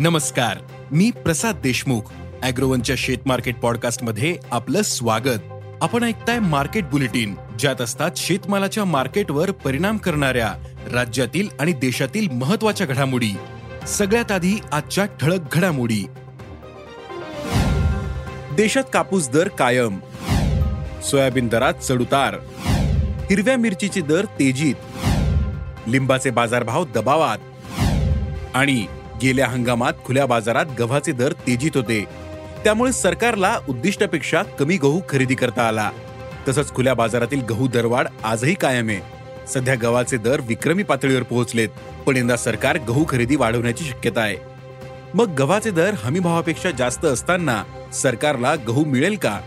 नमस्कार मी प्रसाद देशमुख अॅग्रोवनच्या शेत मार्केट पॉडकास्टमध्ये आपलं स्वागत. आपण ऐकताय मार्केट बुलेटिन ज्यात असतात शेतमालाच्या मार्केटवर परिणाम करणाऱ्या राज्यातील आणि देशातील महत्त्वाच्या घडामोडी. सगळ्यात आधी आजच्या ठळक घडामोडी. देशात कापूस दर कायम. सोयाबीन दरात चढउतार. हिरव्या मिरचीचे दर तेजीत. लिंबाचे बाजारभाव दबावात. आणि गेल्या हंगामात खुल्या बाजारात गव्हाचे दर तेजीत होते. त्यामुळे सरकारला उद्दिष्टापेक्षा कमी गहू खरेदी करता आला. तसंच खुल्या बाजारातील गहू दरवाढ आजही कायम आहे. सध्या गव्हाचे दर विक्रमी पातळीवर पोहोचलेत पण यंदा सरकार गहू खरेदी वाढवण्याची शक्यता आहे. मग गव्हाचे दर हमीभावापेक्षा जास्त असताना सरकारला गहू मिळेल का?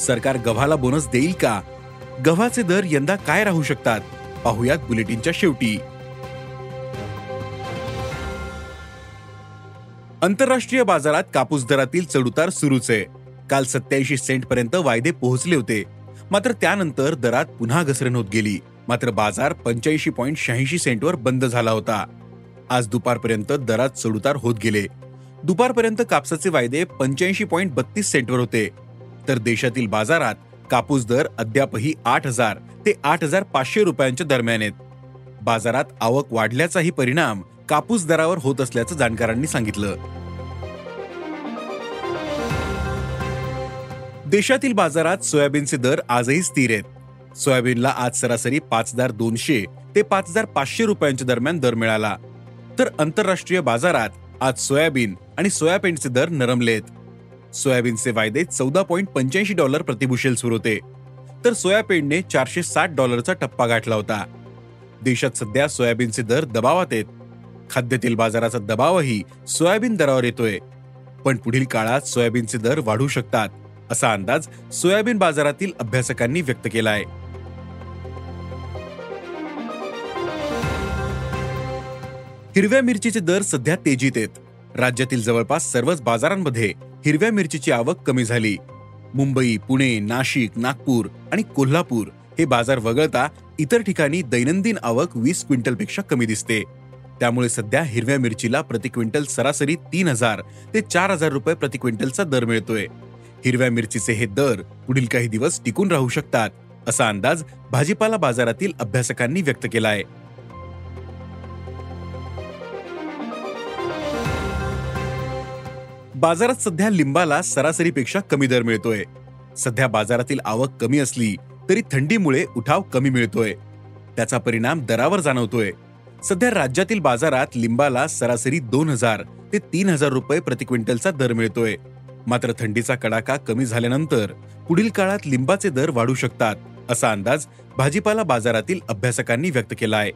सरकार गव्हाला बोनस देईल का? गव्हाचे दर यंदा काय राहू शकतात? पाहुयात बुलेटिनच्या शेवटी. आंतरराष्ट्रीय बाजारात कापूस दरातील चढउतार सुरूच. आहे काल सत्याऐंशी सेंट पर्यंत वायदे पोहोचले होते. मात्र त्यानंतर दरात पुन्हा घसरण होत गेली. मात्र बाजार पंच्याऐंशी पॉईंट शहाऐंशी सेंटवर बंद झाला होता. आज दुपारपर्यंत दरात चढउतार होत गेले. दुपारपर्यंत कापसाचे वायदे पंच्याऐंशी पॉईंट बत्तीस सेंटवर होते. तर देशातील बाजारात कापूस दर अद्यापही आठ हजार ते आठ हजार पाचशे रुपयांच्या दरम्यान आहेत. बाजारात आवक वाढल्याचाही परिणाम कापूस दरावर होत असल्याचं जाणकारांनी सांगितलं. देशातील बाजारात सोयाबीनचे दर आजही स्थिर आहेत. सोयाबीनला आज सरासरी पाच हजार दोनशे ते पाच हजार पाचशे रुपयांच्या दरम्यान दर मिळाला. तर आंतरराष्ट्रीय बाजारात आज सोयाबीन आणि सोयाबीनचे दर नरमलेत. सोयाबीनचे वायदे चौदा पॉईंट पंच्याऐंशी डॉलर प्रतिबुशेल सुरू होते. तर सोयाबीनने चारशे साठ डॉलरचा टप्पा गाठला होता. देशात सध्या सोयाबीनचे दर दबावात आहेत. खाद्यतेल बाजाराचा दबावही सोयाबीन दरावर येतोय. पण पुढील काळात सोयाबीनचे दर वाढू शकतात असा अंदाज सोयाबीन बाजारातील अभ्यासकांनी व्यक्त केला आहे हिरव्या मिरचीचे दर सध्या तेजीत आहेत. राज्यातील जवळपास सर्वच बाजारांमध्ये हिरव्या मिरचीची आवक कमी झाली. मुंबई पुणे नाशिक नागपूर आणि कोल्हापूर हे बाजार वगळता इतर ठिकाणी दैनंदिन आवक वीस क्विंटलपेक्षा कमी दिसते. त्यामुळे सध्या हिरव्या मिरचीला प्रति क्विंटल सरासरी तीन हजार ते चार हजार रुपये प्रति क्विंटलचा दर मिळतोय. हिरव्या मिरचीचे हे दर पुढील काही दिवस टिकून राहू शकतात असा अंदाज भाजीपाला बाजारातील अभ्यासकांनी व्यक्त केला आहे बाजारात सध्या लिंबाला सरासरीपेक्षा कमी दर मिळतोय. सध्या बाजारातील आवक कमी असली तरी थंडीमुळे उठाव कमी मिळतोय. त्याचा परिणाम दरावर जाणवतोय. सध्या राज्यातील बाजारात लिंबाला सरासरी दोन हजार ते तीन हजार रुपये प्रति क्विंटलचा दर मिळतोय. मात्र थंडीचा कडाका कमी झाल्यानंतर पुढील काळात लिंबाचे दर वाढू शकतात असा अंदाज भाजीपाला बाजारातील अभ्यासकांनी व्यक्त केला आहे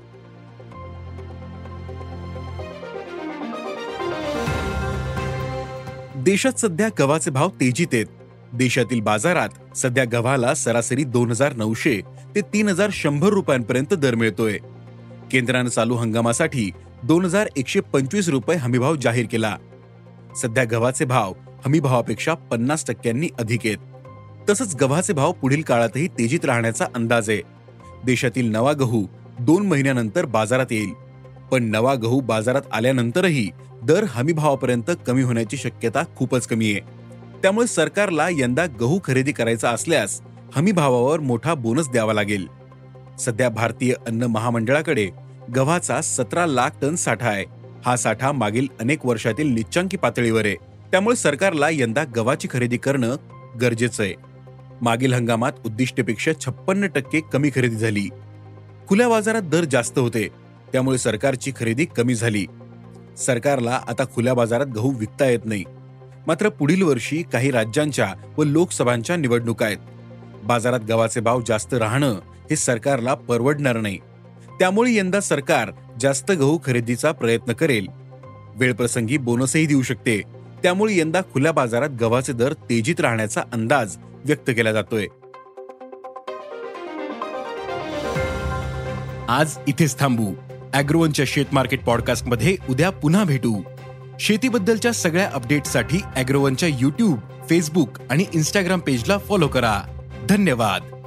देशात सध्या गव्हाचे भाव तेजीत आहेत. देशातील बाजारात सध्या गव्हाला सरासरी दोन हजार नऊशे ते तीन हजार शंभर रुपयांपर्यंत दर मिळतोय. केंद्रानं चालू हंगामासाठी दोन हजार एकशे पंचवीस रुपये हमीभाव जाहीर केला. सध्या गव्हाचे भाव हमीभावापेक्षा पन्नास टक्क्यांनी अधिक आहेत. तसंच गव्हाचे भाव पुढील काळातही तेजीत राहण्याचा अंदाज आहे. देशातील नवा गहू दोन महिन्यानंतर बाजारात येईल. पण नवा गहू बाजारात आल्यानंतरही दर हमीभावापर्यंत कमी होण्याची शक्यता खूपच कमी आहे. त्यामुळे सरकारला यंदा गहू खरेदी करायचा असल्यास हमी भावावर मोठा बोनस द्यावा लागेल. सध्या भारतीय अन्न महामंडळाकडे गव्हाचा सतरा लाख टन साठा आहे. हा साठा मागील अनेक वर्षातील निच्चांकी पातळीवर आहे. त्यामुळे सरकारला यंदा गव्हाची खरेदी करणं गरजेचं आहे. मागील हंगामात उद्दिष्टेपेक्षा छप्पन्न टक्के कमी खरेदी झाली. खुल्या बाजारात दर जास्त होते. त्यामुळे सरकारची खरेदी कमी झाली. सरकारला आता खुल्या बाजारात गहू विकता येत नाही. मात्र पुढील वर्षी काही राज्यांच्या व लोकसभांच्या निवडणुका आहेत. बाजारात गव्हाचे भाव जास्त राहणं हे सरकारला परवडणार नाही. त्यामुळे यंदा सरकार जास्त गहू खरेदीचा प्रयत्न करेल. वेळप्रसंगी बोनसही देऊ शकते. त्यामुळे यंदा खुल्या बाजारात गव्हाचे दर तेजीत राहण्याचा अंदाज व्यक्त केला जातोय. आज इथेच थांबू. अॅग्रोवनच्या शेत मार्केट पॉडकास्टमध्ये उद्या पुन्हा भेटू. शेतीबद्दलच्या सगळ्या अपडेटसाठी अॅग्रोवनच्या युट्यूब फेसबुक आणि इन्स्टाग्राम पेजला फॉलो करा. धन्यवाद.